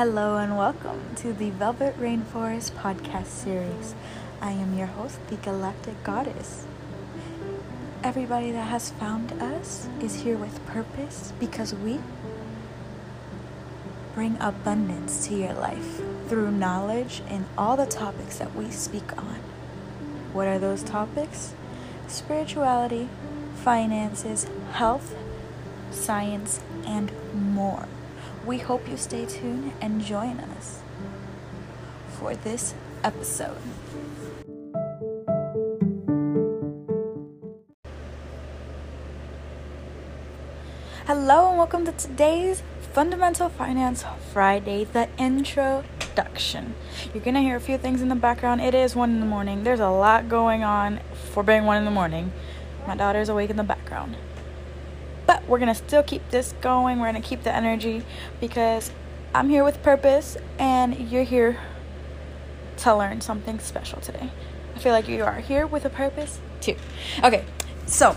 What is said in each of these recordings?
Hello and welcome to the Velvet Rainforest podcast series. I am your host, the Galactic Goddess. Everybody that has found us is here with purpose because we bring abundance to your life through knowledge in all the topics that we speak on. What are those topics? Spirituality, finances, health, science, and more. We hope you stay tuned and join us for this episode. Hello and welcome to today's Fundamental Finance Friday, the introduction. You're gonna hear a few things in the background. It is one in the morning. There's a lot going on for being one in the morning. My daughter's awake in the background. But we're going to still keep this going. We're going to keep the energy because I'm here with purpose and you're here to learn something special today. I feel like you are here with a purpose too. Okay, so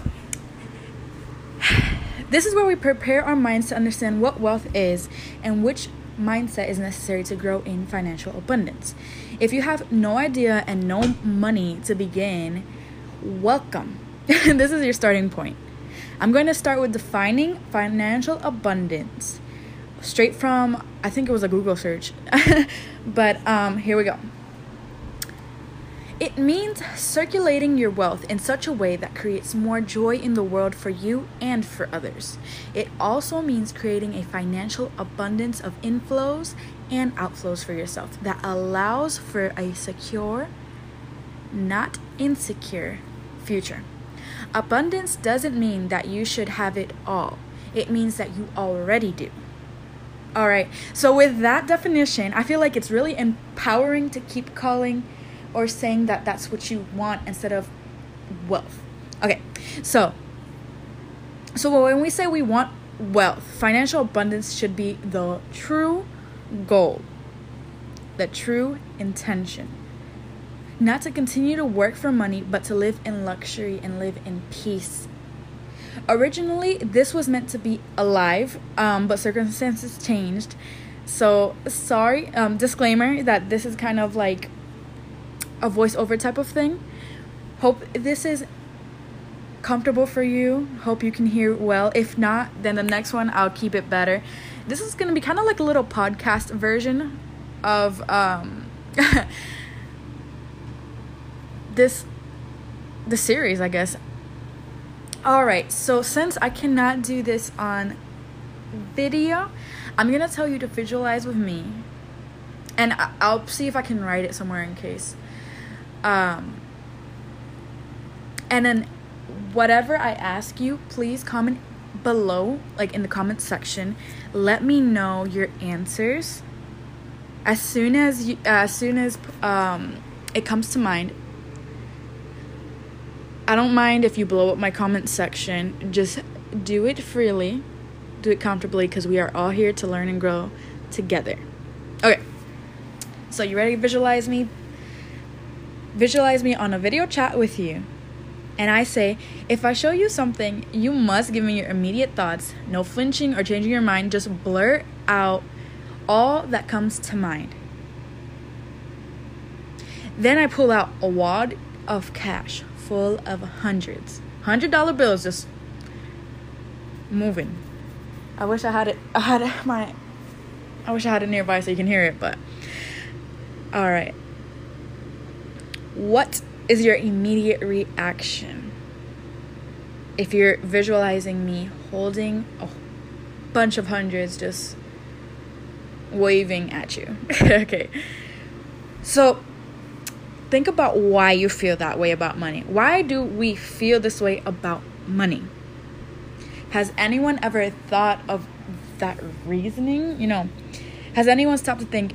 this is where we prepare our minds to understand what wealth is and which mindset is necessary to grow in financial abundance. If you have no idea and no money to begin, welcome. this is your starting point. I'm going to start with defining financial abundance. Straight from, I think it was a Google search. but um, here we go. It means circulating your wealth in such a way that creates more joy in the world for you and for others. It also means creating a financial abundance of inflows and outflows for yourself that allows for a secure, not insecure future. Abundance doesn't mean that you should have it all, it means that you already do. All right, so with that definition, I feel like it's really empowering to keep calling or saying that that's what you want instead of wealth. Okay, so so when we say we want wealth, financial abundance should be the true goal, the true intention not to continue to work for money, but to live in luxury and live in peace. Originally, this was meant to be alive, um, but circumstances changed. So, sorry, um, disclaimer that this is kind of like a voiceover type of thing. Hope this is comfortable for you. Hope you can hear well. If not, then the next one I'll keep it better. This is going to be kind of like a little podcast version of um this the series, I guess. All right. So since I cannot do this on video, I'm going to tell you to visualize with me. And I'll see if I can write it somewhere in case. Um and then whatever I ask you, please comment below, like in the comment section. Let me know your answers as soon as you, as soon as um, it comes to mind. I don't mind if you blow up my comment section. Just do it freely, do it comfortably, because we are all here to learn and grow together. Okay, so you ready to visualize me? Visualize me on a video chat with you. And I say, if I show you something, you must give me your immediate thoughts. No flinching or changing your mind. Just blurt out all that comes to mind. Then I pull out a wad of cash full of hundreds. Hundred dollar bills just moving. I wish I had it I had my I wish I had it nearby so you can hear it, but alright. What is your immediate reaction? If you're visualizing me holding a bunch of hundreds just waving at you. okay. So think about why you feel that way about money. Why do we feel this way about money? Has anyone ever thought of that reasoning? You know, has anyone stopped to think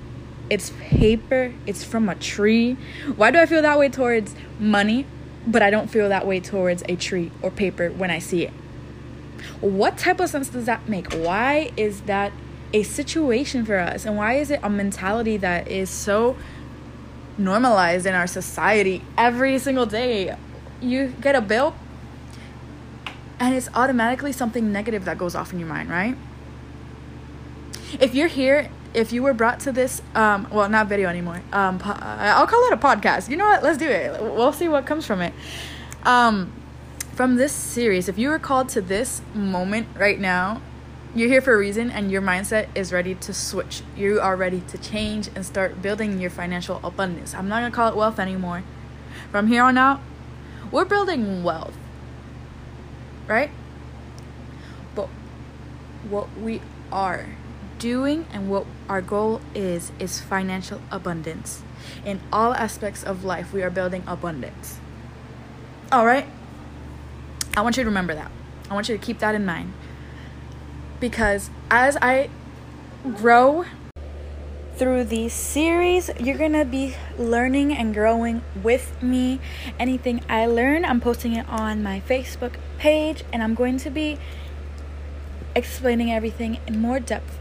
it's paper, it's from a tree? Why do I feel that way towards money, but I don't feel that way towards a tree or paper when I see it? What type of sense does that make? Why is that a situation for us? And why is it a mentality that is so normalized in our society every single day. You get a bill, and it's automatically something negative that goes off in your mind, right? If you're here, if you were brought to this, um, well, not video anymore. Um, po- I'll call it a podcast. You know what? Let's do it. We'll see what comes from it. Um, from this series, if you were called to this moment right now, you're here for a reason and your mindset is ready to switch. You are ready to change and start building your financial abundance. I'm not going to call it wealth anymore. From here on out, we're building wealth. Right? But what we are doing and what our goal is is financial abundance. In all aspects of life, we are building abundance. All right? I want you to remember that. I want you to keep that in mind. Because as I grow through these series, you're gonna be learning and growing with me. Anything I learn, I'm posting it on my Facebook page, and I'm going to be explaining everything in more depth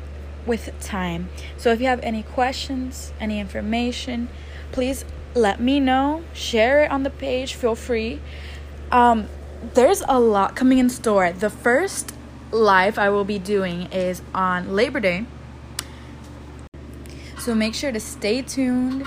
with time. So if you have any questions, any information, please let me know. Share it on the page. Feel free. Um, there's a lot coming in store. The first live I will be doing is on Labor Day. So make sure to stay tuned.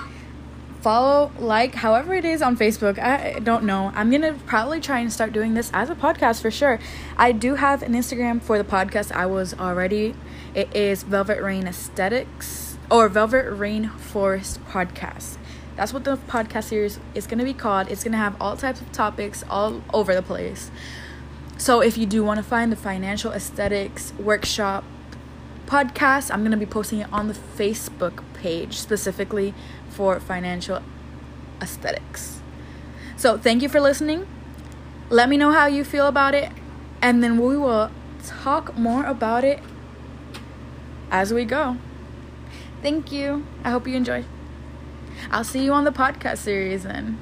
Follow, like, however it is on Facebook. I don't know. I'm going to probably try and start doing this as a podcast for sure. I do have an Instagram for the podcast. I was already. It is Velvet Rain Aesthetics or Velvet Rain Forest Podcast. That's what the podcast series is going to be called. It's going to have all types of topics all over the place. So if you do want to find the financial aesthetics workshop podcast, I'm going to be posting it on the Facebook page specifically for financial aesthetics. So thank you for listening. Let me know how you feel about it, and then we will talk more about it as we go. Thank you. I hope you enjoy. I'll see you on the podcast series then.